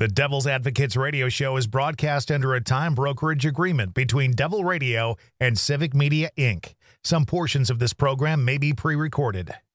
The Devil's Advocates radio show is broadcast under a time brokerage agreement between Devil Radio and Civic Media Inc. Some portions of this program may be pre recorded.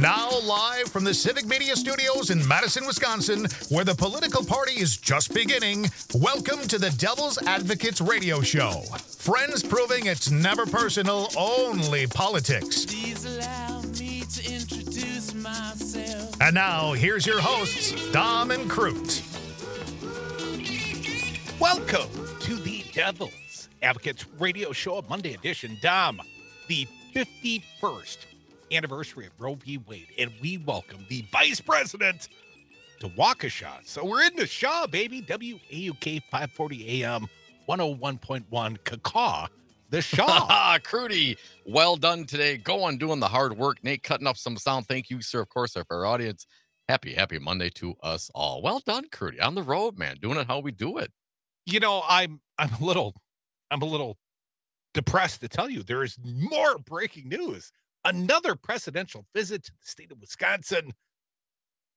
Now, live from the Civic Media Studios in Madison, Wisconsin, where the political party is just beginning, welcome to the Devil's Advocates Radio Show. Friends proving it's never personal, only politics. Please allow me to introduce myself. And now, here's your hosts, Dom and Crute. Welcome to the Devils Advocates Radio Show, Monday edition. Dom, the 51st anniversary of Roe v. Wade, and we welcome the Vice President to Waukesha. So we're in the Shaw, baby. WAUK 540 AM 101.1 Kakaw, the Shaw. Crudy, well done today. Go on doing the hard work. Nate cutting up some sound. Thank you, sir, of course, for our audience. Happy, happy Monday to us all. Well done, Crudy. On the road, man. Doing it how we do it. you know, I'm I'm a little I'm a little depressed to tell you there is more breaking news. Another presidential visit to the state of Wisconsin.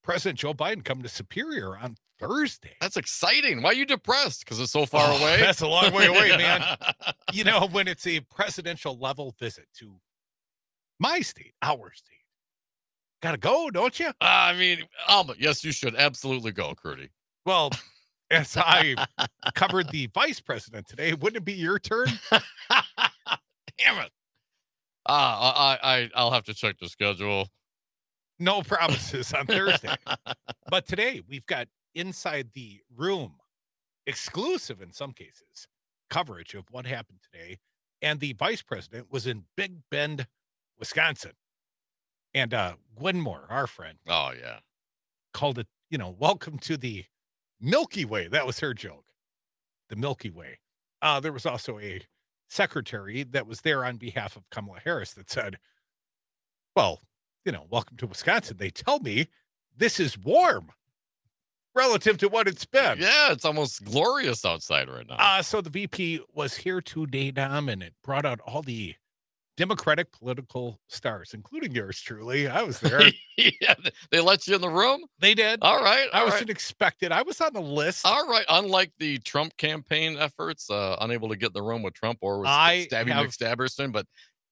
President Joe Biden coming to Superior on Thursday. That's exciting. Why are you depressed? Because it's so far Oh, away. That's a long way away, man. You know, when it's a presidential level visit to my state, our state. Gotta go, don't you? I mean, um, yes, you should absolutely go, Crudy. Well, as I covered the vice president today, wouldn't it be your turn? Damn it. Uh, I, I, I'll have to check the schedule. No promises on Thursday. But today we've got inside the room, exclusive in some cases, coverage of what happened today. And the vice president was in Big Bend, Wisconsin. And uh Gwen Moore, our friend, Oh, yeah. called it, you know, welcome to the Milky Way. That was her joke. The Milky Way. Uh, there was also a secretary that was there on behalf of Kamala Harris that said, Well, you know, welcome to Wisconsin. They tell me this is warm relative to what it's been. Yeah, it's almost glorious outside right now. Uh, so the VP was here today, Dom, and it brought out all the Democratic political stars, including yours truly. I was there. yeah, they let you in the room? they did. All right. I wasn't expected. I was on the list. All right. Unlike the Trump campaign efforts, uh, unable to get in the room with Trump or with I Stabby have- McStabberson, but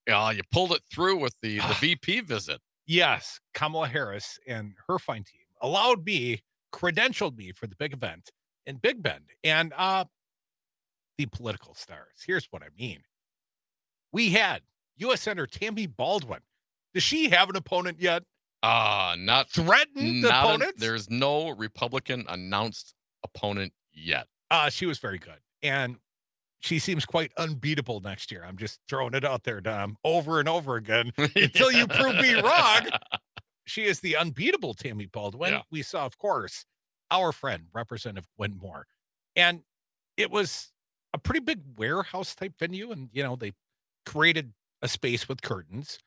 uh, you pulled it through with the, the VP visit. yes, Kamala Harris and her fine team allowed me, credentialed me for the big event in Big Bend. And uh the political stars. Here's what I mean. We had U.S. Senator Tammy Baldwin. Does she have an opponent yet? Uh, not, Threatened not opponents? there's no Republican announced opponent yet. Uh, she was very good. And she seems quite unbeatable next year. I'm just throwing it out there, Dom, over and over again. Until you prove me wrong. She is the unbeatable Tammy Baldwin. Yeah. We saw, of course, our friend, Representative Gwen Moore. And it was a pretty big warehouse type venue. And, you know, they created a space with curtains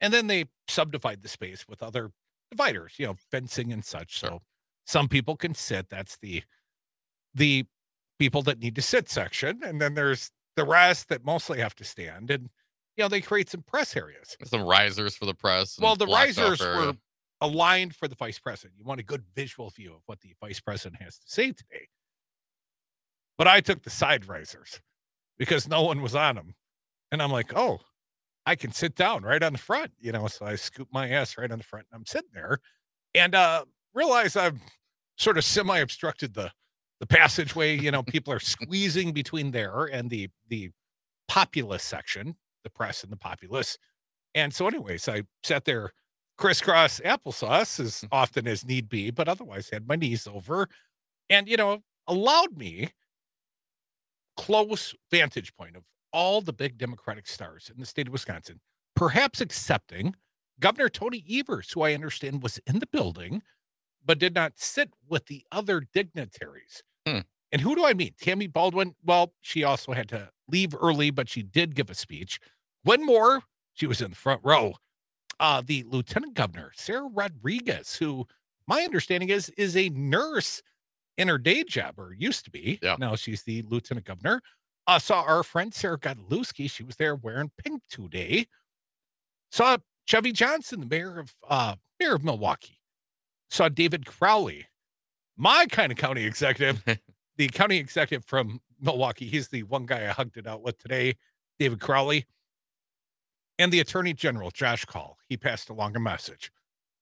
and then they subdivide the space with other dividers, you know, fencing and such. So some people can sit. That's the the people that need to sit section. And then there's the rest that mostly have to stand. And, you know, they create some press areas. Some risers for the press. Well, the risers were aligned for the vice president. You want a good visual view of what the vice president has to say today. But I took the side risers because no one was on them. And I'm like, oh, I can sit down right on the front, you know. So I scoop my ass right on the front and I'm sitting there and uh realize I've sort of semi-obstructed the the passageway. You know, people are squeezing between there and the the populace section, the press and the populace. And so, anyways, I sat there crisscross applesauce as often as need be, but otherwise had my knees over and, you know, allowed me close vantage point of all the big Democratic stars in the state of Wisconsin, perhaps excepting Governor Tony Evers, who I understand was in the building but did not sit with the other dignitaries. Hmm. And who do I mean? Tammy Baldwin. Well, she also had to leave early, but she did give a speech. One more, she was in the front row. Uh, the lieutenant governor, Sara Rodriguez, who my understanding is is a nurse in her day job, or used to be. Yeah. Now she's the lieutenant governor. Uh, saw our friend Sarah Godlewski. She was there wearing pink today. Saw Chevy Johnson, the mayor of uh, mayor of Milwaukee. Saw David Crowley, my kind of county executive, the county executive from Milwaukee. He's the one guy I hugged it out with today, David Crowley. And the attorney general, Josh Kaul. He passed along a message.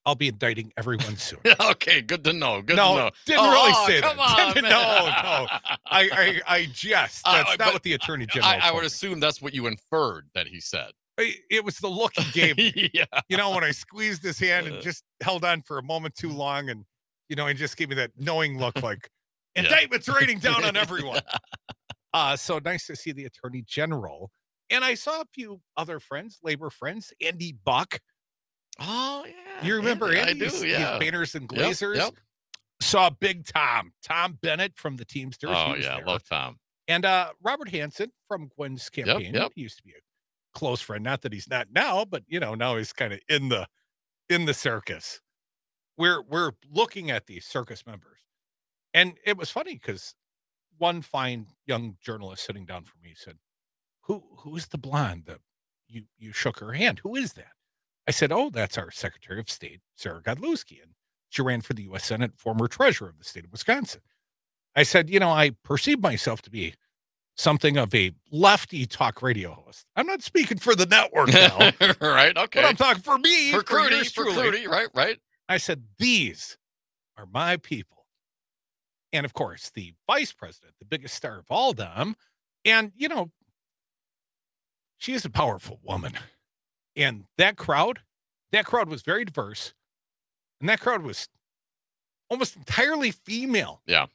I'll be indicting everyone soon. okay, good to know. Good no, to know. didn't Oh, really oh, say that. on, no, no. I, I, I jest. Uh, That's not what the attorney general. I, I would assume that's what you inferred that he said. It was the look he gave me. yeah. you know, when I squeezed his hand and Uh. just held on for a moment too long, and you know, he just gave me that knowing look, like indictments raining down on everyone. Uh, so nice to see the attorney general, and I saw a few other friends, labor friends, Andy Buck. Oh yeah. You remember Andy? Andy? I do. He's- Yeah. painters and Yep, glazers. yep. Saw Big Tom, Tom Bennett from the Teamsters. Oh yeah, there. love Tom. and uh, Robert Hansen from Gwen's campaign. yep. He used to be a close friend. Not that he's not now, but you know, now he's kind of in the in the circus. We're we're looking at these circus members. And it was funny because one fine young journalist sitting down for me said, Who who's the blonde that you you shook her hand? Who is that? I said, Oh, that's our Secretary of State, Sarah Godlewski. And she ran for the US Senate, former treasurer of the state of Wisconsin. I said, you know, I perceive myself to be something of a lefty talk radio host. I'm not speaking for the network now, right. Okay. but I'm talking for me, for for Crudy, for truly. Crudy, right, right. I said, these are my people. And of course, the vice president, the biggest star of all them. And, you know, she is a powerful woman. And that crowd, that crowd was very diverse. And that crowd was almost entirely female. Yeah.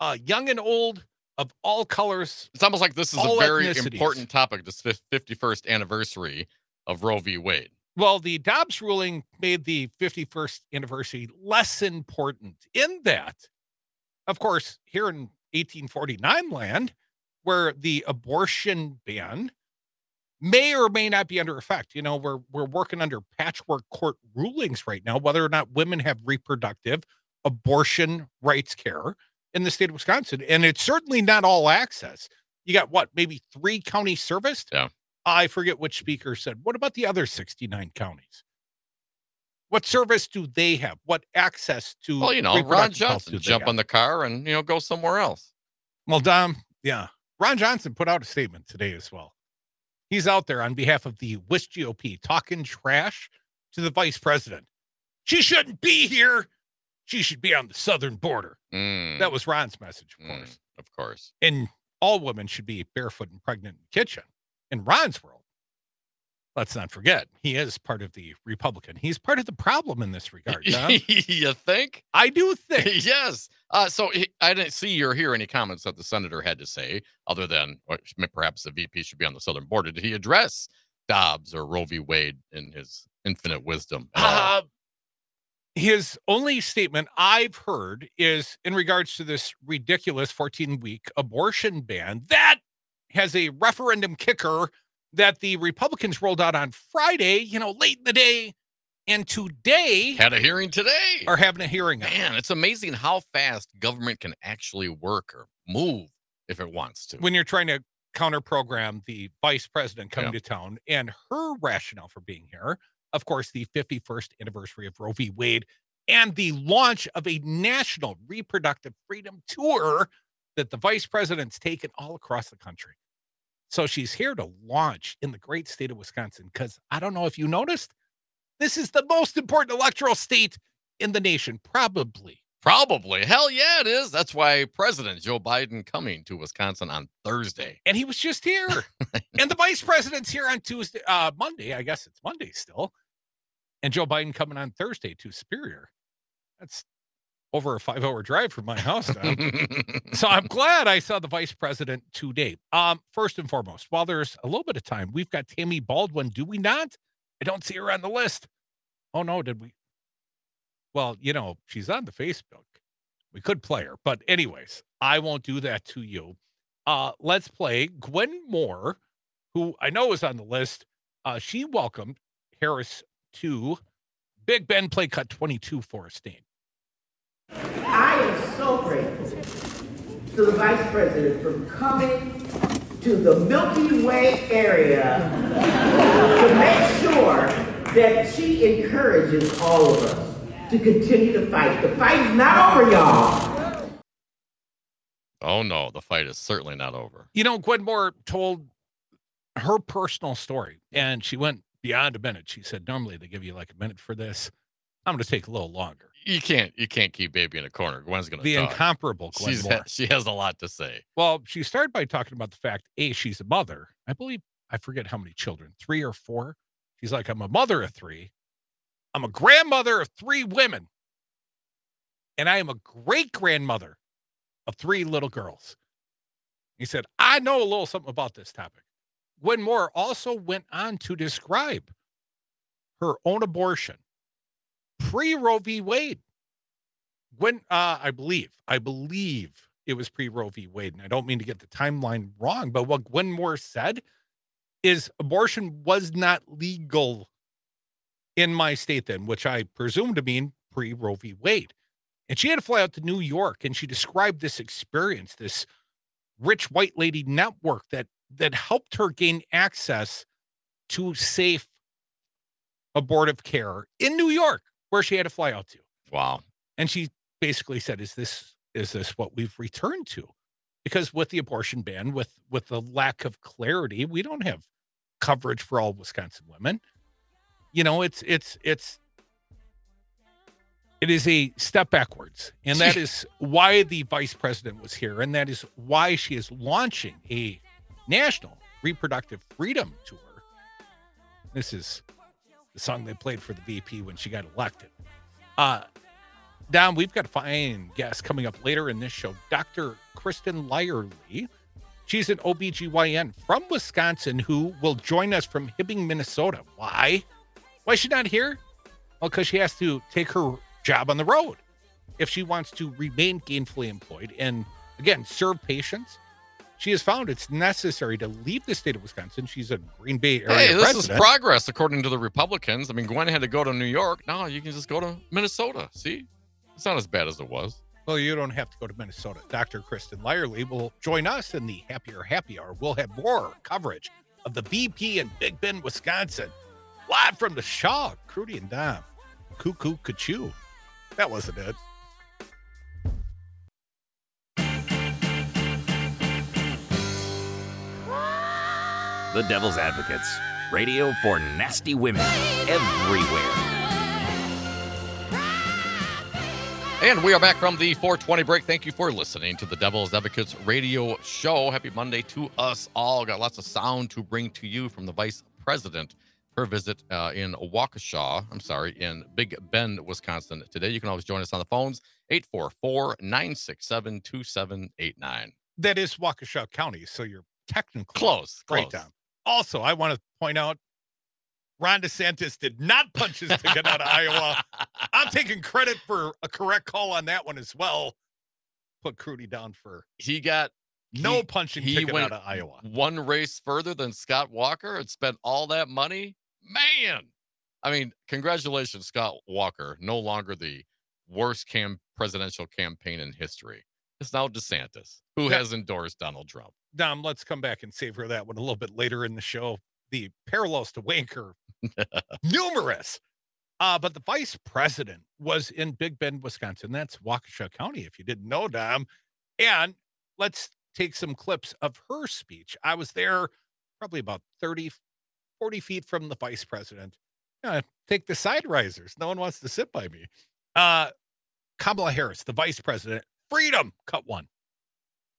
Uh, young and old of all colors. It's almost like this is a very important topic. This 51st anniversary of Roe v. Wade. Well, the Dobbs ruling made the 51st anniversary less important in that, of course, here in 1849 land, where the abortion ban may or may not be under effect. You know, we're we're working under patchwork court rulings right now, whether or not women have reproductive abortion rights care in the state of Wisconsin. And it's certainly not all access. You got what, maybe three counties serviced? Yeah. I forget which speaker said, what about the other 69 counties? What service do they have? What access to Well, you know, Ron Johnson jump have? on the car and you know go somewhere else. Well, Dom, yeah. Ron Johnson put out a statement today as well. He's out there on behalf of the Wish GOP talking trash to the vice president. She shouldn't be here. She should be on the southern border. Mm, That was Ron's message, of mm, course. of course. And all women should be barefoot and pregnant in the kitchen. In Ron's world, let's not forget, he is part of the Republican. He's part of the problem in this regard. Dom. you think? I do think. yes. Uh, so he, I didn't see or hear any comments that the senator had to say, other than or perhaps the VP should be on the southern border. Did he address Dobbs or Roe v. Wade in his infinite wisdom? Uh, his only statement I've heard is in regards to this ridiculous 14 week abortion ban that has a referendum kicker that the Republicans rolled out on Friday, you know, late in the day. And today Had a hearing today. are having a hearing. Man, it's amazing how fast government can actually work or move if it wants to. when you're trying to counter program the vice president coming to town and her rationale for being here of course the 51st anniversary of roe v wade and the launch of a national reproductive freedom tour that the vice president's taken all across the country so she's here to launch in the great state of wisconsin because i don't know if you noticed this is the most important electoral state in the nation probably Probably. Hell yeah, it is. That's why President Joe Biden coming to Wisconsin on Thursday. and he was just here. and the vice president's here on Tuesday, uh, Monday. I guess it's Monday still. And Joe Biden coming on Thursday to Superior. That's over a five hour drive from my house. Tom. so I'm glad I saw the vice president today. Um, first and foremost, while there's a little bit of time, we've got Tammy Baldwin. Do we not? I don't see her on the list. Oh no, did we? Well, you know, she's on the Facebook. We could play her, but anyways, I won't do that to you. Uh, let's play Gwen Moore, who I know is on the list. Uh, she welcomed Harris to Big Bend play cut 22 for a Stain. I am so grateful to the Vice President for coming to the Milky Way area to make sure that she encourages all of us to continue to fight. The fight is not over, y'all. Oh no, the fight is certainly not over. You know, Gwen Moore told her personal story and she went beyond a minute. She said, normally they give you like a minute for this. I'm going to take a little longer. You can't you can't keep baby in a corner. Gwen's gonna The talk. incomparable Gwen She's Moore. she has a lot to say. Well, she started by talking about the fact, A, she's a mother. I believe, I forget how many children, three or four. She's like, I'm a mother of three. I'm a grandmother of three women. And I am a great grandmother of three little girls. He said, I know a little something about this topic. Gwen Moore also went on to describe her own abortion pre Roe v. Wade. When uh, I believe, I believe it was pre Roe v. Wade, and I don't mean to get the timeline wrong, but what Gwen Moore said is abortion was not legal in my state then, which I presume to mean pre Roe v. Wade. And she had to fly out to New York, and she described this experience, this rich white lady network that that helped her gain access to safe abortive care in New York, where she had to fly out to. Wow. And she basically said, "Is this is this what we've returned to?" Because with the abortion ban, with with the lack of clarity, we don't have coverage for all Wisconsin women. You know, it's it's it's it is a step backwards, and that is why the vice president was here, and that is why she is launching a national reproductive freedom tour. This is the song they played for the VP when she got elected. Uh, Dom, we've got a fine guest coming up later in this show, Dr. Kristin Lyerly. She's an OBGYN from Wisconsin who will join us from Hibbing, Minnesota. Why? Why is she not here? Well, because she has to take her job on the road if she wants to remain gainfully employed and, again, serve patients. She has found it's necessary to leave the state of Wisconsin. She's a Green Bay area Hey, this resident. is progress according to the Republicans. I mean, Gwen had to go to New York. Now you can just go to Minnesota. See, it's not as bad as it was. Well, you don't have to go to Minnesota. Dr. Kristin Lyerly will join us in the Happier Happy Hour. We'll have more coverage of the VP in Big Bend, Wisconsin. Live from the Shaw, Crudy and Dom. Cuckoo Cachoo. That wasn't it. The Devil's Advocates. Radio for nasty women everywhere. And we are back from the 420 break. Thank you for listening to the Devil's Advocates radio show. Happy Monday to us all. Got lots of sound to bring to you from the vice president. Her visit uh, in Waukesha, I'm sorry, in Big Bend, Wisconsin today. You can always join us on the phones 844 967 2789. That is Waukesha County, so you're technically Close. Great, close. Dom. Also, I want to point out Ron DeSantis did not punch his ticket out of Iowa. I'm taking credit for a correct call on that one as well. Put Crudy down for He got no He- punching he ticket went out of Iowa. one race further than Scott Walker and spent all that money. Man, I mean, congratulations, Scott Walker. No longer the worst cam- presidential campaign in history. It's now DeSantis, who Yeah. has endorsed Donald Trump. Dom, let's come back and savor that one a little bit later in the show. The parallels to Wanker, numerous. Uh, but the vice president was in Big Bend, Wisconsin. That's Waukesha County, if you didn't know, Dom. And let's take some clips of her speech. I was there probably about 30, 40 feet from the vice president. Yeah, take the side risers. No one wants to sit by me. Uh, Kamala Harris, the vice president, freedom, cut one.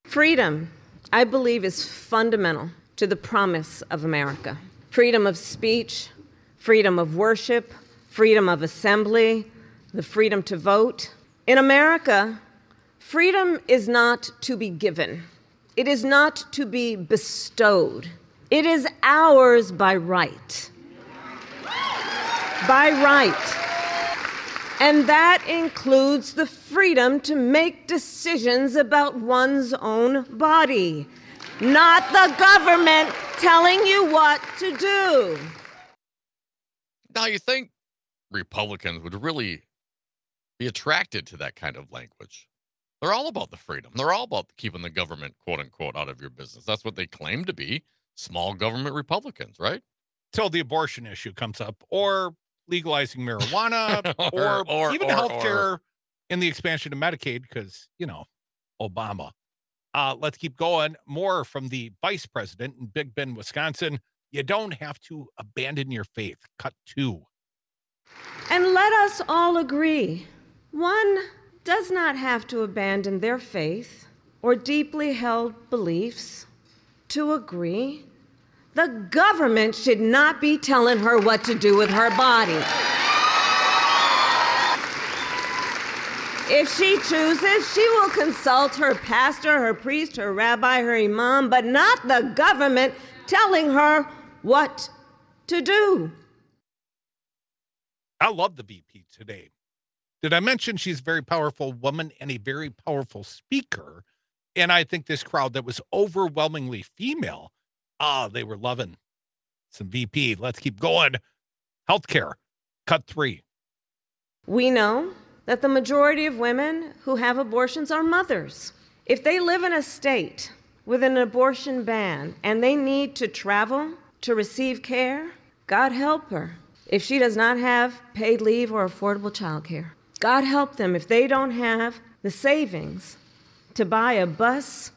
Freedom, I believe, is fundamental to the promise of America. Freedom of speech, freedom of worship, freedom of assembly, the freedom to vote. In America, freedom is not to be given, it is not to be bestowed. It is ours by right. By right. And that includes the freedom to make decisions about one's own body, not the government telling you what to do. Now, you think Republicans would really be attracted to that kind of language? They're all about the freedom. They're all about keeping the government, quote unquote, out of your business. That's what they claim to be small government Republicans, right? Till the abortion issue comes up, or legalizing marijuana, or, Or- or- even or- healthcare in the expansion of Medicaid, because, you know, Obama. Uh, let's keep going. More from the vice president in Big Bend, Wisconsin. You don't have to abandon your faith. Cut two. And let us all agree one does not have to abandon their faith or deeply held beliefs to agree. The government should not be telling her what to do with her body. If she chooses, she will consult her pastor, her priest, her rabbi, her imam, but not the government telling her what to do. I love the VP today. Did I mention she's a very powerful woman and a very powerful speaker? And I think this crowd that was overwhelmingly female, ah, they were loving some VP. Let's keep going. Healthcare, cut three. We know that the majority of women who have abortions are mothers. If they live in a state with an abortion ban and they need to travel to receive care, God help her if she does not have paid leave or affordable childcare. God help them if they don't have the savings to buy a bus,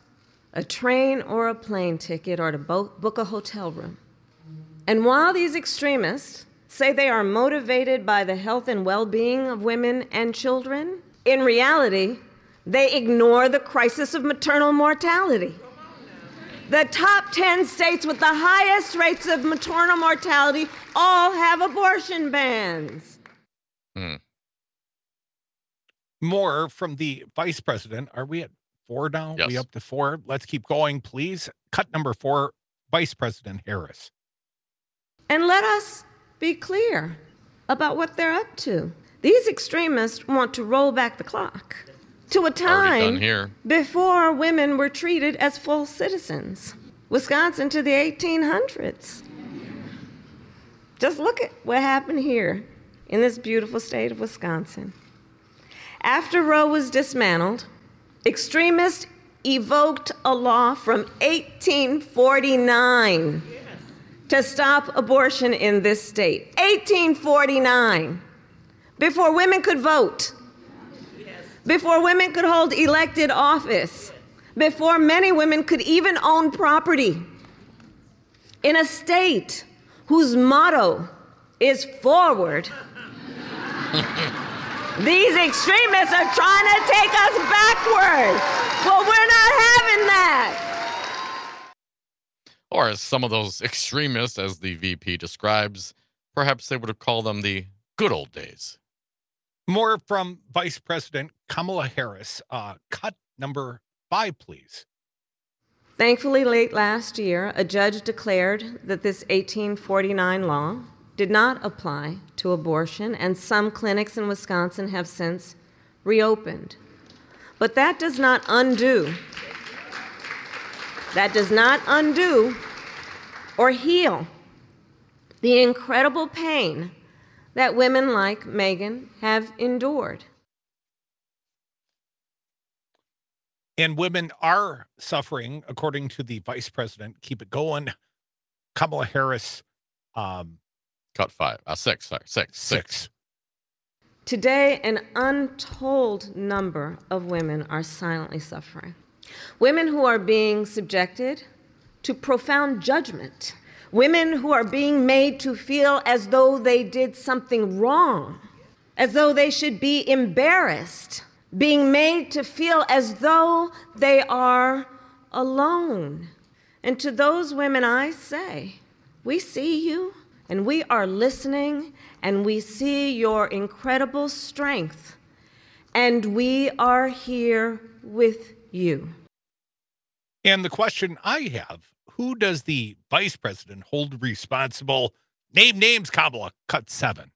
a train, or a plane ticket or to bo- book a hotel room. And while these extremists say they are motivated by the health and well being of women and children, in reality, they ignore the crisis of maternal mortality. The top 10 states with the highest rates of maternal mortality all have abortion bans. Hmm. More from the vice president. Are we at four now? We up to four? Let's keep going, please. Cut number four, Vice President Harris. And let us be clear about what they're up to. These extremists want to roll back the clock to a time here. before women were treated as full citizens. Wisconsin to the 1800s. Just look at what happened here in this beautiful state of Wisconsin. After Roe was dismantled, extremists evoked a law from 1849 to stop abortion in this state. 1849. Before women could vote, before women could hold elected office, before many women could even own property. In a state whose motto is forward. These extremists are trying to take us backward. Well, we're not having that. Or as some of those extremists, as the VP describes, perhaps they would have called them the good old days. More from Vice President Kamala Harris. Uh, cut number five, please. Thankfully, late last year, a judge declared that this 1849 law did not apply to abortion, and some clinics in Wisconsin have since reopened. But that does not undo, that does not undo or heal the incredible pain that women like Megan have endured. And women are suffering, according to the vice president. Keep it going. Kamala Harris, um, Cut five. Uh, six. Sorry. Six. Six. six. Today, an untold number of women are silently suffering. Women who are being subjected to profound judgment. Women who are being made to feel as though they did something wrong, as though they should be embarrassed, being made to feel as though they are alone. And to those women, I say, we see you and we are listening and we see your incredible strength and we are here with you. And the question I have who does the vice president hold responsible? Name names, Kamala. Cut seven.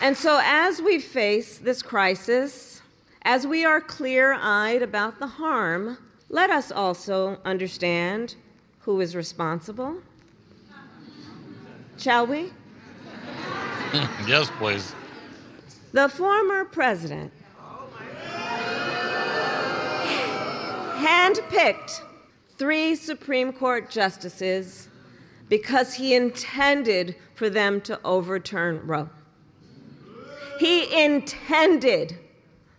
And so, as we face this crisis, as we are clear eyed about the harm, let us also understand who is responsible. Shall we? yes, please. The former president handpicked three Supreme Court justices because he intended for them to overturn Roe. He intended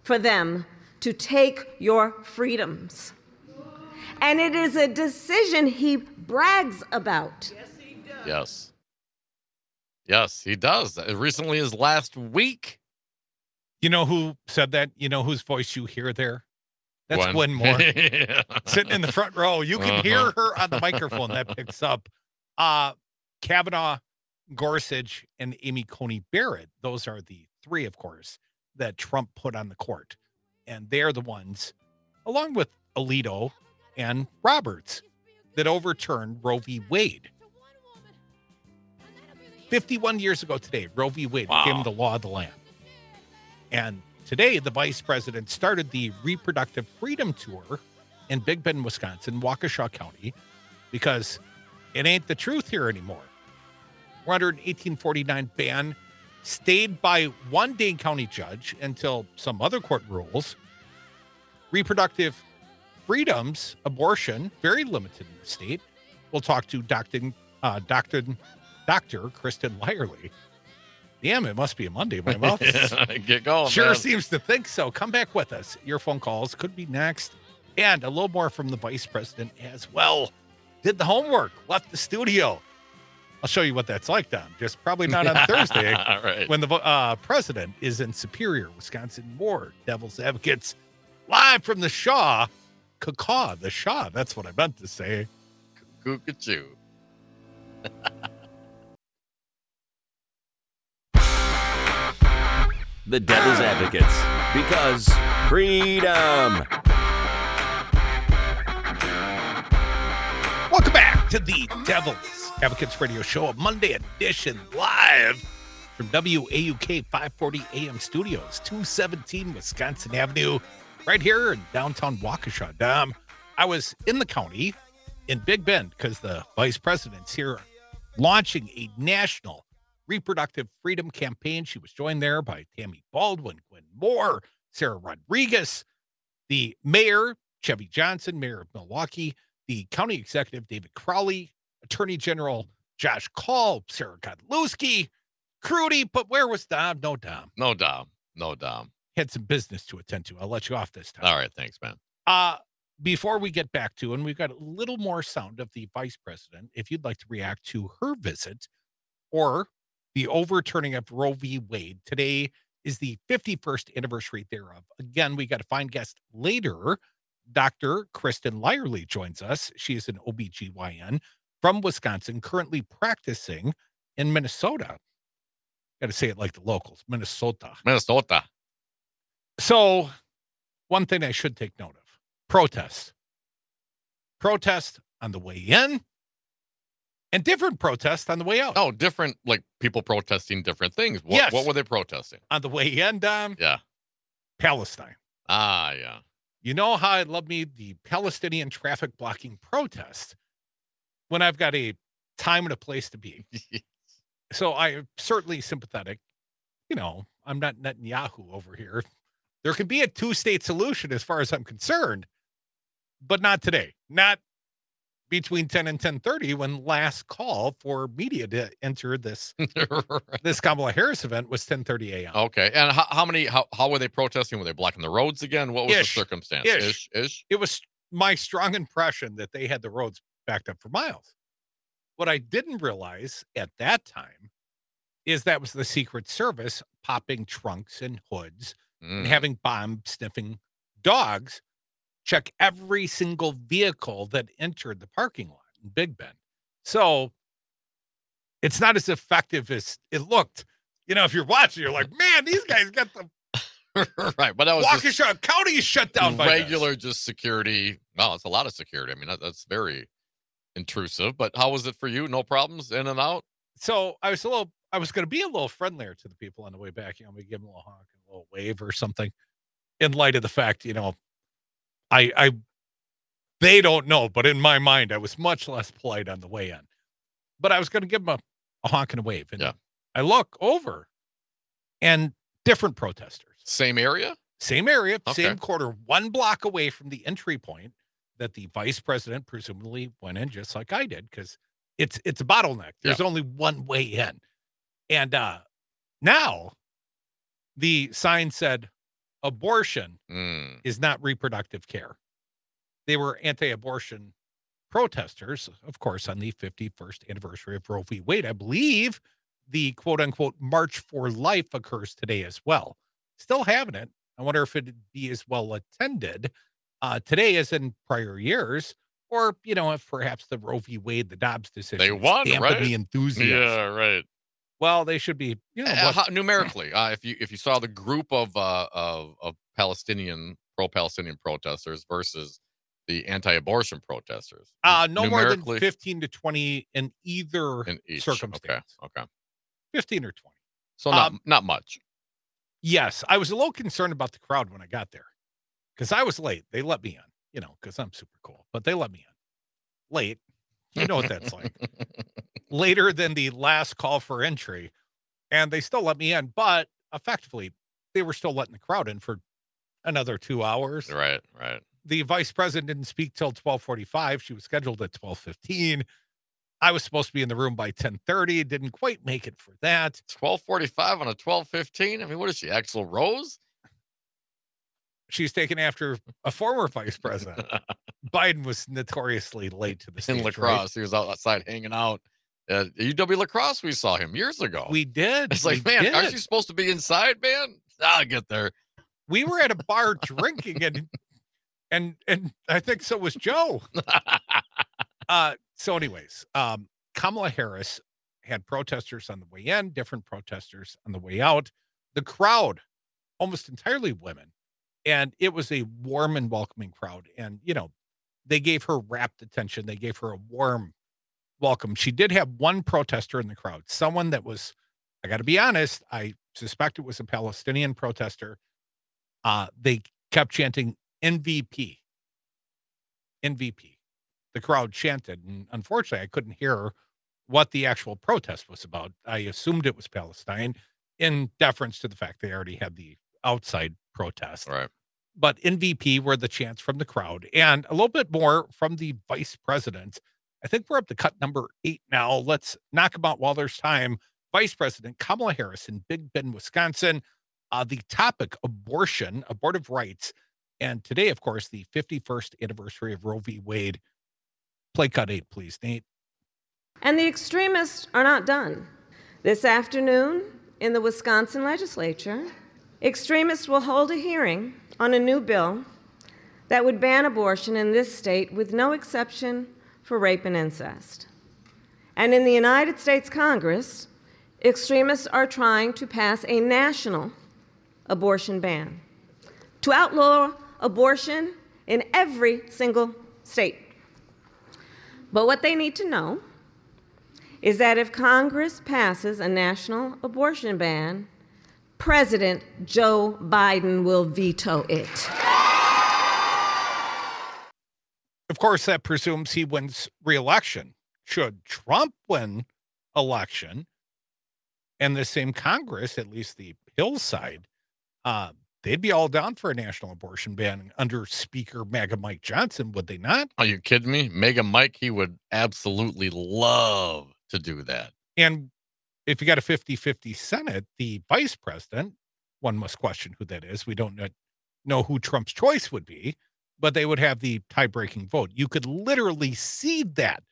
for them to take your freedoms. And it is a decision he brags about. Yes he does Yes. Yes, he does. Uh, Recently, as last week. You know who said that? You know whose voice you hear there? That's Gwen. Gwen Moore. Yeah. sitting in the front row. You can hear Uh-huh. her on the microphone that picks up. Uh Kavanaugh, Gorsuch, and Amy Coney Barrett. Those are the three, of course, that Trump put on the court. And they're the ones, along with Alito and Roberts, that overturned Roe v. Wade. 51 years ago today, Roe v. Wade became Wow. the law of the land. And today, the vice president started the reproductive freedom tour in Big Bend, Wisconsin, Waukesha County, because it ain't the truth here anymore. We're under an 1849 ban stayed by one Dane County judge until some other court rules. Reproductive freedoms, abortion, very limited in the state. We'll talk to Dr. Uh, Dr. Dr. Kristin Lyerly. Damn, it must be a Monday. My mouth Get going. Sure man. seems to think so. Come back with us. Your phone calls could be next. And a little more from the vice president as well. Did the homework, left the studio. I'll show you what that's like, Don. Just probably not on Thursday All right. when the uh, president is in Superior, Wisconsin. More Devil's Advocates live from the Shaw. Cacaw, the Shaw. That's what I meant to say. Cuckoo. The Devil's Advocates. Because freedom. Welcome back to the Devil's Advocates Radio Show, a Monday edition live from WAUK 540 AM Studios, 217 Wisconsin Avenue, right here in downtown Waukesha. Dom, I was in the county in Big Bend because the vice president's here launching a national reproductive freedom campaign. She was joined there by Tammy Baldwin, Gwen Moore, Sara Rodriguez, the mayor, Chevy Johnson, mayor of Milwaukee, the county executive, David Crowley, attorney general, Josh Kaul, Sarah Godlewski, Crudy. But where was Dom? No Dom. No Dom. No Dom. Had some business to attend to. I'll let you off this time. All right. Thanks, man. Uh, before we get back to, and we've got a little more sound of the vice president, if you'd like to react to her visit or the overturning of Roe v. Wade, today is the 51st anniversary thereof. Again, we got a fine guest later. Dr. Kristin Lyerly joins us. She is an OBGYN from Wisconsin, currently practicing in Minnesota. Got to say it like the locals, Minnesota. Minnesota. So, one thing I should take note of protest. Protest on the way in and different protests on the way out. Oh, different like people protesting different things. What, Yes. what were they protesting? On the way in, Dom, Yeah. Palestine. Ah, yeah. You know how I love me the Palestinian traffic blocking protest when I've got a time and a place to be. So I'm certainly sympathetic. You know, I'm not Netanyahu over here. There can be a two state solution as far as I'm concerned, but not today. Not between 10 and 10:30 when last call for media to enter this this Kamala Harris event was 10:30 a.m. okay. And how, how many? How, how were they protesting? Were they blocking the roads again? What was Ish. the circumstance? Ish. Ish. Ish. It was my strong impression that they had the roads backed up for miles. What I didn't realize at that time is that was the Secret Service popping trunks and hoods and Mm. having bomb sniffing dogs check every single vehicle that entered the parking lot in Big Bend. So it's not as effective as it looked. You know, if you're watching, you're like, man, these guys got the right, but that was Waukesha County shut down by this." regular, just security. Wow, it's a lot of security. I mean, that, that's very intrusive. But how was it for you? No problems in and out. so I was a little I was going to be a little friendlier to the people on the way back. You know, maybe give them a little honk, a little wave or something, in light of the fact, you know, I, I, they don't know, but in my mind, I was much less polite on the way in. But I was going to give them a, a honk and a wave, and Yeah. I look over, and different protesters, Same area? same area, Okay. same quarter, one block away from the entry point that the vice president presumably went in, just like I did, because it's it's a bottleneck. There's only one way in, and uh now the sign said abortion Mm, is not reproductive care. They were anti-abortion protesters, of course, on the 51st anniversary of Roe v. Wade. I believe the quote unquote March for Life occurs today as well. Still having it. I wonder if it'd be as well attended uh, today as in prior years, or you know, if perhaps the Roe v. Wade, the Dobbs decision, They won, right? the enthusiasm. yeah, right. Well, they should be, you know, Uh, how- numerically, uh, if you if you saw the group of uh, of of Palestinian pro-Palestinian protesters versus the anti-abortion protesters, uh, no more than 15 to 20 in either in each circumstance. Okay, okay. 15 or 20. So not Um, not much. Yes, I was a little concerned about the crowd when I got there because I was late. They let me in, you know, because I'm super cool, but they let me in late. You know what that's like. Later than the last call for entry, and they still let me in, but effectively, they were still letting the crowd in for another two hours. right, right. The vice president didn't speak till 12:45. She was scheduled at 12:15. I was supposed to be in the room by 10:30. Didn't quite make it for that. Twelve forty-five on a twelve fifteen. I mean, what is she, Axl Rose? She's taken after a former vice president. Biden was notoriously late to the stage. in right? La Crosse, he was out- outside hanging out. Uh, UW La Crosse, we saw him years ago. We did. it's we like, man, aren't you supposed to be inside, man? I'll get there. We were at a bar drinking, and and and I think so was Joe. Uh, so, anyways, um, Kamala Harris had protesters on the way in, different protesters on the way out. The crowd, almost entirely women, and it was a warm and welcoming crowd. And you know, they gave her rapt attention. They gave her a warm welcome. She did have one protester in the crowd, someone that was, I got to be honest, I suspect it was a Palestinian protester. Uh, they kept chanting MVP, MVP. The crowd chanted, and unfortunately, I couldn't hear what the actual protest was about. I assumed it was Palestine in deference to the fact they already had the outside protest Right. but MVP were the chants from the crowd and a little bit more from the vice president. I think we're up to cut number eight now. Let's knock them out while there's time. Vice President Kamala Harris in Big Bend, Wisconsin. Uh, the topic abortion, abortive rights. And today, of course, the 51st anniversary of Roe v. Wade. Play cut eight, please, Nate. And the extremists are not done. This afternoon, in the Wisconsin legislature, extremists will hold a hearing on a new bill that would ban abortion in this state with no exception for rape and incest. And in the United States Congress, extremists are trying to pass a national abortion ban to outlaw abortion in every single state. But what they need to know is that if Congress passes a national abortion ban, President Joe Biden will veto it. Of course, that presumes he wins re-election. Should Trump win election and the same Congress, at least the hillside, uh, they'd be all down for a national abortion ban under Speaker MAGA Mike Johnson, would they not? Are you kidding me? Mega Mike, he would absolutely love to do that. And if you got a 50 50 Senate, the vice president, one must question who that is. We don't know who Trump's choice would be, but they would have the tie breaking vote. You could literally see that.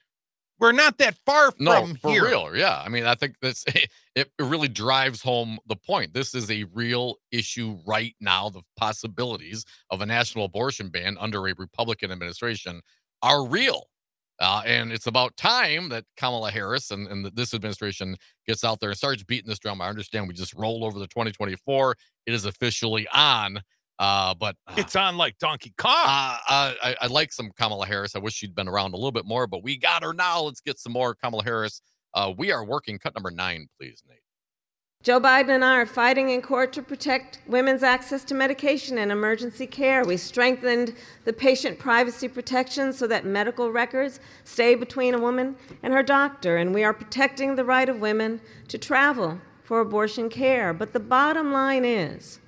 We're not that far from No, for here. real. Yeah. I mean, I think that's it it really drives home the point. This is a real issue right now. The possibilities of a national abortion ban under a Republican administration are real. Uh, and it's about time that Kamala Harris and, and this administration gets out there and starts beating this drum. I understand we just rolled over the 2024. It is officially on. Uh, but uh, It's on like Donkey Kong. uh, uh, I, I like some Kamala Harris. I wish she'd been around a little bit more, but we got her now. Let's get some more Kamala Harris. Uh, we are working cut number nine, please, Nate. Joe Biden and I are fighting in court to protect women's access to medication and emergency care. We strengthened the patient privacy protections so that medical records stay between a woman and her doctor. And we are protecting the right of women to travel for abortion care. But the bottom line is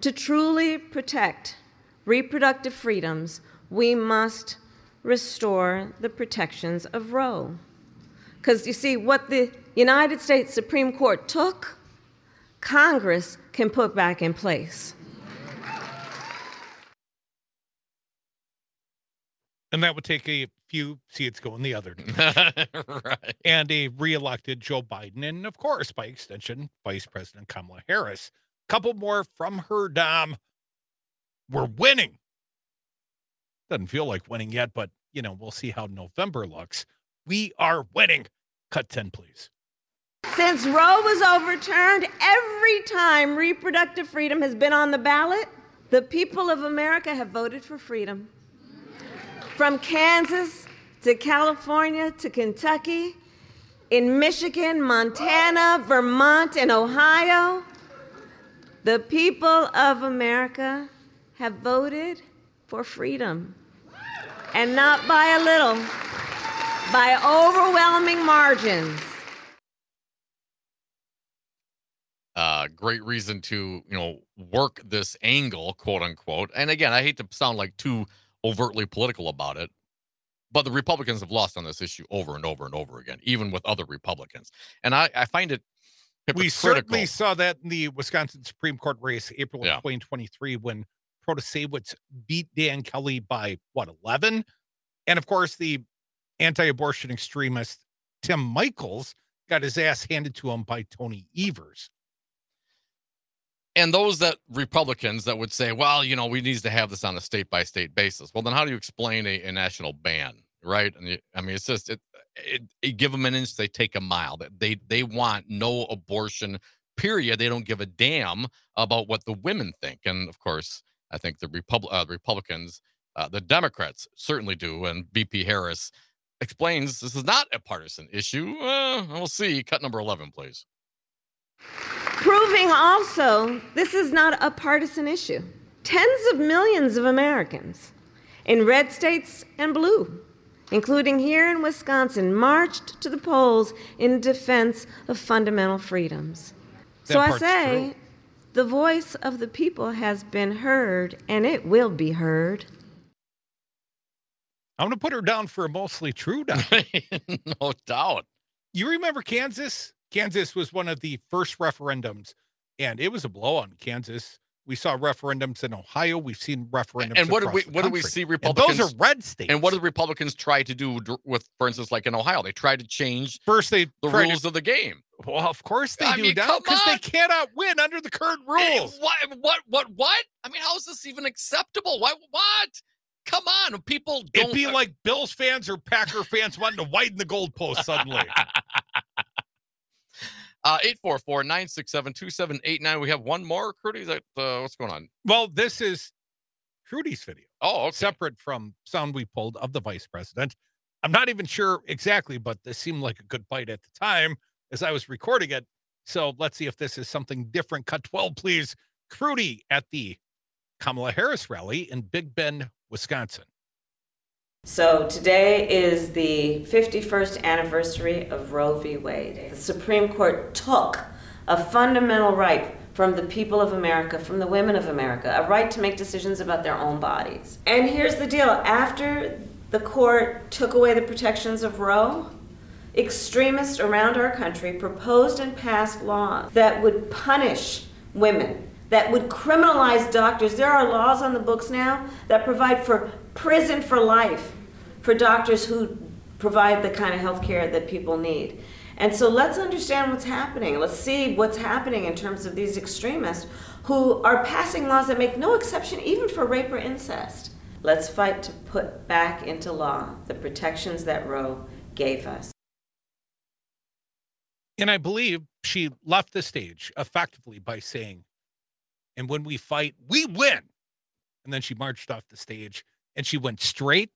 to truly protect reproductive freedoms, we must restore the protections of Roe. Because you see, what the United States Supreme Court took, Congress can put back in place. And that would take a few seats going the other direction. right. and a reelected Joe Biden, and of course, by extension, Vice President Kamala Harris. Couple more from her, Dom. We're winning. Doesn't feel like winning yet, but you know, we'll see how November looks. We are winning. Cut 10, please. Since Roe was overturned, every time reproductive freedom has been on the ballot, the people of America have voted for freedom. From Kansas to California to Kentucky, in Michigan, Montana, Vermont, and Ohio, the people of America have voted for freedom. And not by a little, by overwhelming margins. uh, great reason to you know work this angle, quote unquote. And again, I hate to sound like too overtly political about it, but the Republicans have lost on this issue over and over and over again, even with other Republicans. And I, I find it We certainly saw that in the Wisconsin Supreme Court race, April of Yeah. 2023, when Protasiewicz beat Dan Kelly by what 11, and of course the anti-abortion extremist Tim Michels got his ass handed to him by Tony Evers. and those that Republicans that would say, well, you know, we need to have this on a state by state basis. Well, then how do you explain a, a national ban, right? And you, I mean, it's just it, it, it give them an inch, they take a mile. They they want no abortion. Period. They don't give a damn about what the women think, and of course, I think the Repub- uh, Republicans, uh, the Democrats certainly do, and VP Harris explains this is not a partisan issue. Uh, we'll see. Cut number eleven, please. Proving also this is not a partisan issue. Tens of millions of Americans in red states and blue, including here in Wisconsin, marched to the polls in defense of fundamental freedoms. so I say, true. the voice of the people has been heard, and it will be heard. I'm going to put her down for a mostly true down. no doubt. you remember Kansas? Kansas was one of the first referendums, and it was a blow on Kansas. We saw referendums in Ohio. We've seen referendums. And what across we what did we see And Republicans those are red states. And what did Republicans try to do with, for instance, like in Ohio? They try to change first they the tried to- rules of the game. well, of course they I do mean, now because they cannot win under the current Eh, rules. What? What? What? What? I mean, how is this even acceptable? Why What? Come on, people don't. It'd be like Bills fans or Packer fans wanting to widen the goalpost suddenly. uh, 844-967-2789. We have one more, Crudy. That uh, what's going on? well, this is Trudy's video. Oh, okay. separate from sound we pulled of the vice president. I'm not even sure exactly, but this seemed like a good bite at the time as I was recording it. So let's see if this is something different. Cut 12, please. Crudy at the Kamala Harris rally in Big Bend, Wisconsin. So today is the 51st anniversary of Roe v. Wade. The Supreme Court took a fundamental right from the people of America, from the women of America, a right to make decisions about their own bodies. And here's the deal after the court took away the protections of Roe, extremists around our country proposed and passed laws that would punish women, that would criminalize doctors. There are laws on the books now that provide for prison for life for doctors who provide the kind of health care that people need. And so let's understand what's happening. Let's see what's happening in terms of these extremists who are passing laws that make no exception even for rape or incest. Let's fight to put back into law the protections that Roe gave us. And I believe she left the stage effectively by saying, and when we fight, we win. And then she marched off the stage and she went straight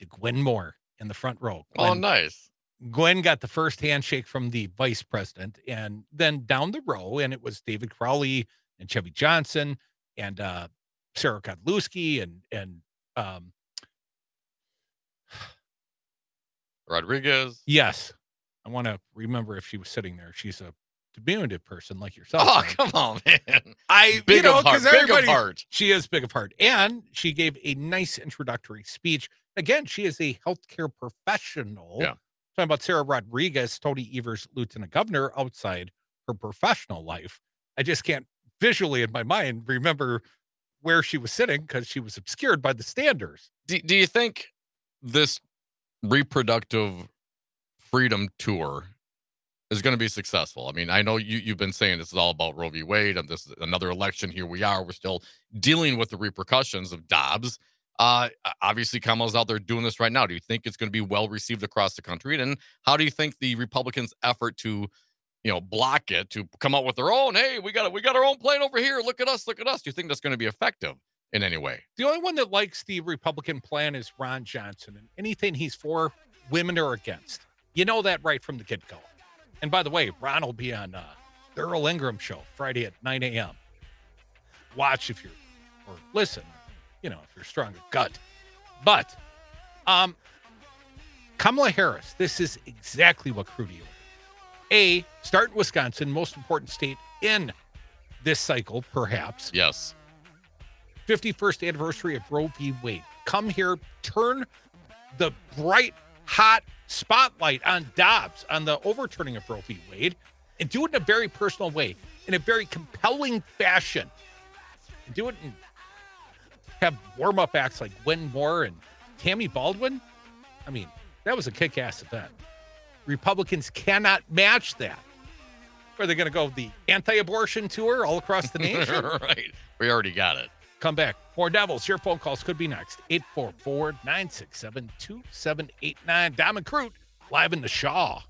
to Gwen Moore in the front row. Oh, nice. Gwen got the first handshake from the vice president, and then down the row, and it was David Crowley and Chevy Johnson and uh, Sarah Godlewski and and um, Rodriguez. yes, I want to remember if she was sitting there. She's a diminutive person like yourself. Oh, Ryan. come on, man. I Big you know, of heart. Big of everybody- heart. She is big of heart, and she gave a nice introductory speech. Again, she is a healthcare professional. Yeah. Talking about Sara Rodriguez, Tony Evers, Lieutenant Governor, outside her professional life. I just can't visually in my mind remember where she was sitting because she was obscured by the standers. Do, do you think this reproductive freedom tour is going to be successful? I mean, I know you, you've been saying this is all about Roe v. Wade and this is another election. Here we are. We're still dealing with the repercussions of Dobbs. Uh, obviously, Kamala's out there doing this right now. Do you think it's going to be well received across the country? And how do you think the Republicans' effort to, you know, block it, to come out with their own, hey, we got it, we got our own plan over here. Look at us, look at us. Do you think that's going to be effective in any way? The only one that likes the Republican plan is Ron Johnson, and anything he's for, women are against. You know that right from the get go. And by the way, Ron will be on uh, the Earl Ingram show Friday at 9 a.m. Watch if you're, or listen, you know, if you're strong of gut. But, um, Kamala Harris, this is exactly what Crudy ordered. A, start in Wisconsin, most important state in this cycle, perhaps. Yes. 51st anniversary of Roe v. Wade. Come here, turn the bright, hot spotlight on Dobbs, on the overturning of Roe v. Wade, and do it in a very personal way, in a very compelling fashion. And do it and have warm up acts like Gwen Moore and Tammy Baldwin. I mean, that was a kick ass event. Republicans cannot match that. Are they going to go the anti abortion tour all across the nation? right. We already got it. Come back. More Devils. Your phone calls could be next. 844 967 2789. Diamond Crute live in the Shaw.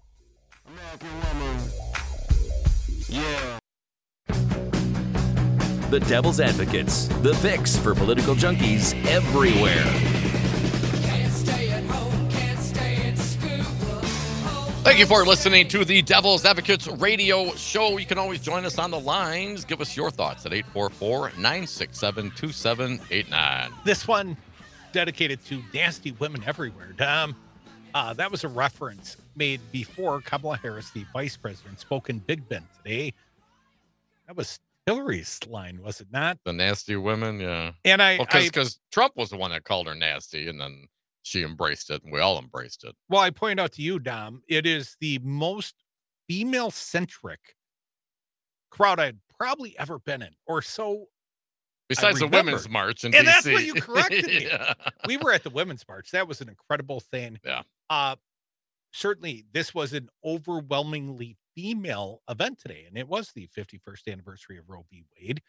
The Devil's Advocates, the fix for political junkies everywhere. Thank you for listening to the Devil's Advocates radio show. You can always join us on the lines. Give us your thoughts at 844 967 2789. This one dedicated to nasty women everywhere. Dom, uh, that was a reference made before Kamala Harris, the vice president, spoke in Big Bend today. That was Hillary's line, was it not? The nasty women, yeah. And I, Well, because Trump was the one that called her nasty, and then she embraced it, and we all embraced it. well, I point out to you, Dom, it is the most female centric crowd I'd probably ever been in, or so Besides the. Women's March in And DC. that's what you corrected me. Yeah. we were at the women's march. That was an incredible thing. Yeah. Uh certainly this was an overwhelmingly female event today, and it was the 51st anniversary of Roe v. Wade.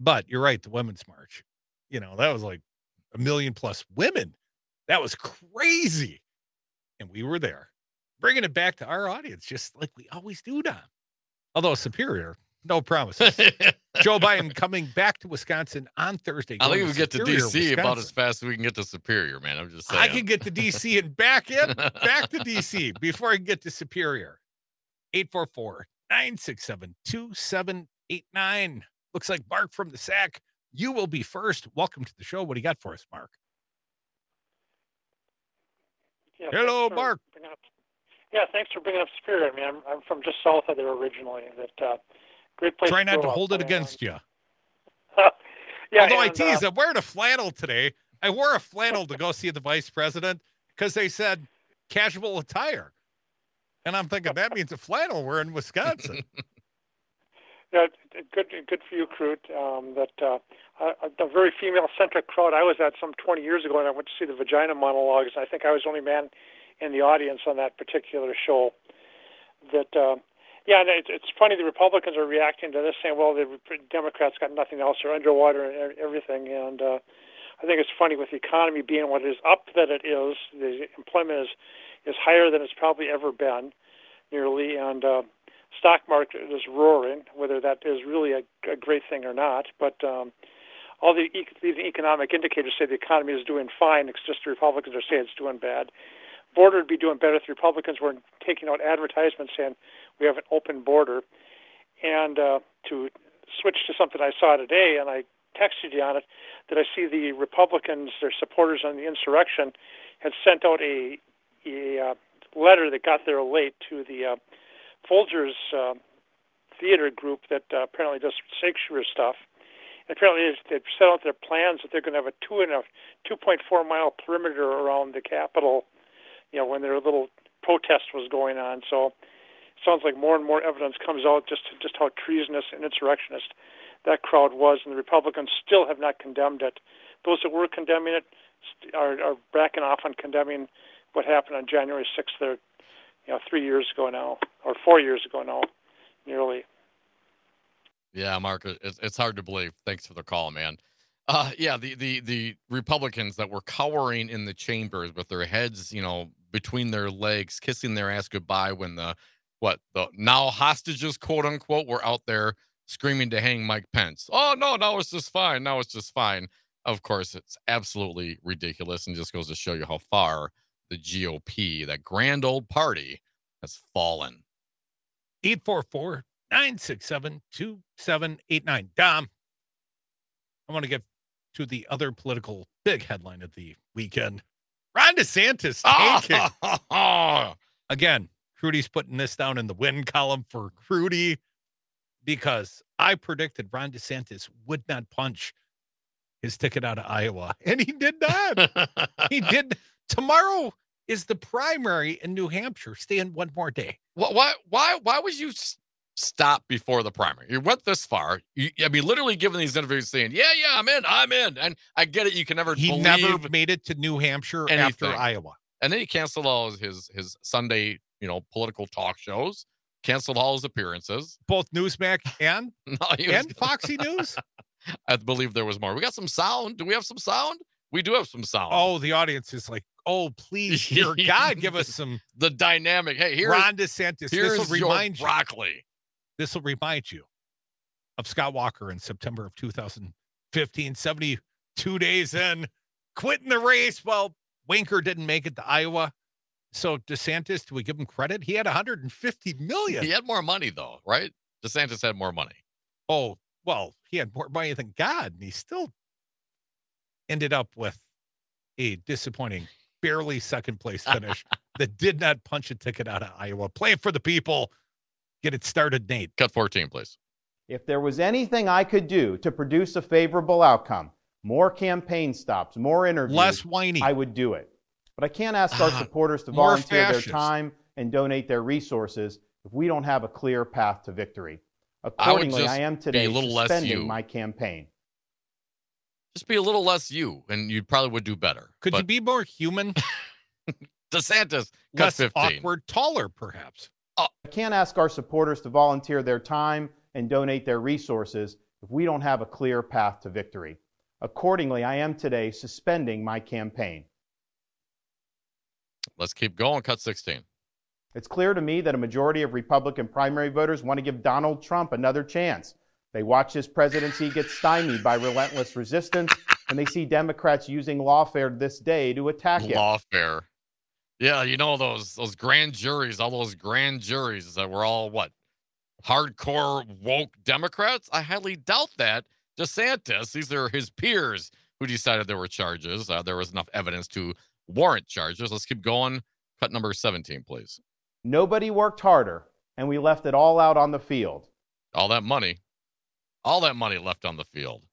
But you're right, the women's march. You know, that was like a million plus women. That was crazy. And we were there, bringing it back to our audience, just like we always do, Don. Although Superior, no promises. Joe Biden coming back to Wisconsin on Thursday. I think we get to DC about as fast as we can get to Superior, man. I'm just saying. I can get to DC and back in, back to DC before I can get to Superior. 844 967 2789. Looks like Mark from the SAC. You will be first. Welcome to the show. What do you got for us, Mark? Yeah, Hello, Mark. Up, yeah, thanks for bringing up Superior. I mean, I'm, I'm from just south of there originally. That uh, great place. Try not to up, hold it and- against you. yeah, Although I tease, uh, I'm wearing a flannel today. I wore a flannel to go see the vice president because they said casual attire. And I'm thinking that means a flannel. We're in Wisconsin. yeah, good, good for you, Crute. Um, that uh, a, a very female-centric crowd. I was at some 20 years ago, and I went to see the Vagina monologues. I think I was the only man in the audience on that particular show. That, uh, yeah, and it, it's funny. The Republicans are reacting to this, saying, "Well, the Democrats got nothing else; they're underwater and everything." And uh, I think it's funny with the economy being what it is, up that it is. The employment is is higher than it's probably ever been, nearly, and uh, stock market is roaring. Whether that is really a, a great thing or not, but um, all the, e- the economic indicators say the economy is doing fine. It's just the Republicans are saying it's doing bad. border would be doing better if the Republicans were taking out advertisements saying we have an open border. And uh, to switch to something I saw today, and I texted you on it, that I see the Republicans, their supporters on the insurrection, had sent out a, a uh, letter that got there late to the uh, Folgers uh, theater group that uh, apparently does Shakespeare stuff. And apparently, they've set out their plans that they're going to have a two and a 2.4 mile perimeter around the Capitol. You know, when their little protest was going on. So, it sounds like more and more evidence comes out just to, just how treasonous and insurrectionist that crowd was, and the Republicans still have not condemned it. Those that were condemning it are, are backing off on condemning what happened on January 6th. There, you know, three years ago now, or four years ago now, nearly. Yeah, Mark, it's, hard to believe. Thanks for the call, man. Uh, yeah, the the the Republicans that were cowering in the chambers with their heads, you know, between their legs, kissing their ass goodbye when the what the now hostages, quote unquote, were out there screaming to hang Mike Pence. Oh no, now it's just fine. Now it's just fine. Of course, it's absolutely ridiculous and just goes to show you how far the GOP, that grand old party, has fallen. 844 967 2789. Dom, I want to get to the other political big headline of the weekend. Ron DeSantis ah! taking. Oh, Again, Crudy's putting this down in the win column for Crudy because I predicted Ron DeSantis would not punch his ticket out of Iowa, and he did not. he did. Tomorrow is the primary in New Hampshire. Stay in one more day. Why, why, why, why would you stop before the primary? You went this far. You, I mean, literally giving these interviews saying, "Yeah, yeah, I'm in, I'm in," and I get it. You can never He never made it to New Hampshire after. Iowa. and then he canceled all his his Sunday, you know, political talk shows, canceled all his appearances. Both Newsmax and No, he was- and Foxy News. I believe there was more. We got some sound. Do we have some sound? We do have some sound. Oh, the audience is like, oh, please, dear God, give us some the dynamic. Hey, here's Ron DeSantis. This here's will your remind you. broccoli. This will remind you of Scott Walker in September of 2015, 72 days in, quitting the race. Well, Winker didn't make it to Iowa. So DeSantis, do we give him credit? He had 150 million. He had more money though, right? DeSantis had more money. Oh, well, he had more money than God, and he still ended up with a disappointing, barely second place finish that did not punch a ticket out of Iowa. Play it for the people. Get it started, Nate. Cut 14, please. If there was anything I could do to produce a favorable outcome, more campaign stops, more interviews, Less whiny. I would do it. But I can't ask our Ah, supporters to volunteer their time and donate their resources if we don't have a clear path to victory. Accordingly, just I, am be a today little less suspending you. my campaign. Just be a little less you, and you probably would do better. Could you be more human, DeSantis, cut less 15. awkward, taller, perhaps? I can't ask our supporters to volunteer their time and donate their resources if we don't have a clear path to victory. Accordingly, I am today suspending my campaign. Let's keep going. Cut 16. It's clear to me that a majority of Republican primary voters want to give Donald Trump another chance. They watch his presidency get stymied by relentless resistance, and they see Democrats using lawfare this day to attack him. Lawfare. Yeah, you know those those grand juries, all those grand juries that were all what hardcore woke Democrats. I highly doubt that. DeSantis, these are his peers who decided there were charges. Uh, there was enough evidence to warrant charges. Let's keep going. Cut number 17, please. Nobody worked harder, and we left it all out on the field. All that money, all that money left on the field.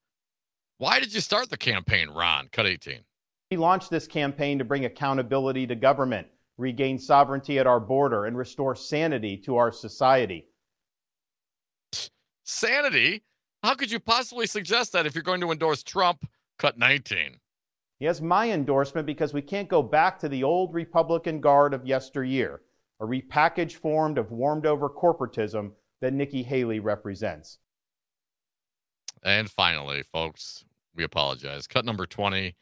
Why did you start the campaign, Ron? Cut 18. We launched this campaign to bring accountability to government, regain sovereignty at our border, and restore sanity to our society. Sanity? How could you possibly suggest that if you're going to endorse Trump? Cut 19. He has my endorsement because we can't go back to the old Republican guard of yesteryear, a repackaged form of warmed over corporatism that Nikki Haley represents. And finally, folks, we apologize. Cut number 20.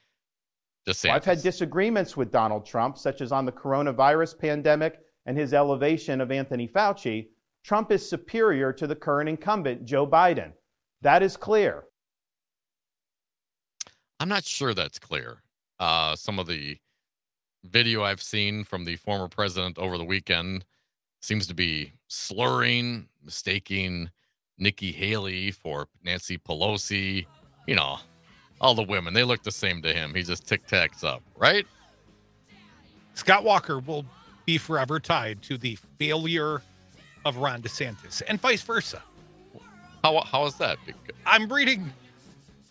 DeSantis. I've had disagreements with Donald Trump, such as on the coronavirus pandemic and his elevation of Anthony Fauci. Trump is superior to the current incumbent, Joe Biden. That is clear. I'm not sure that's clear. Uh, some of the video I've seen from the former president over the weekend seems to be slurring, mistaking Nikki Haley for Nancy Pelosi. You know, all the women, they look the same to him. He just tic tacs up, right? Scott Walker will be forever tied to the failure of Ron DeSantis and vice versa. How, how is that? I'm reading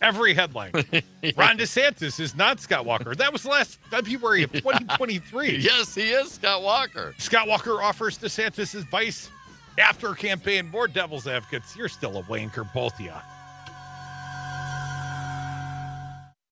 every headline. Ron DeSantis is not Scott Walker. That was last February of 2023. yes, he is Scott Walker. Scott Walker offers DeSantis advice after campaign. More devil's advocates. You're still a wanker, both of you.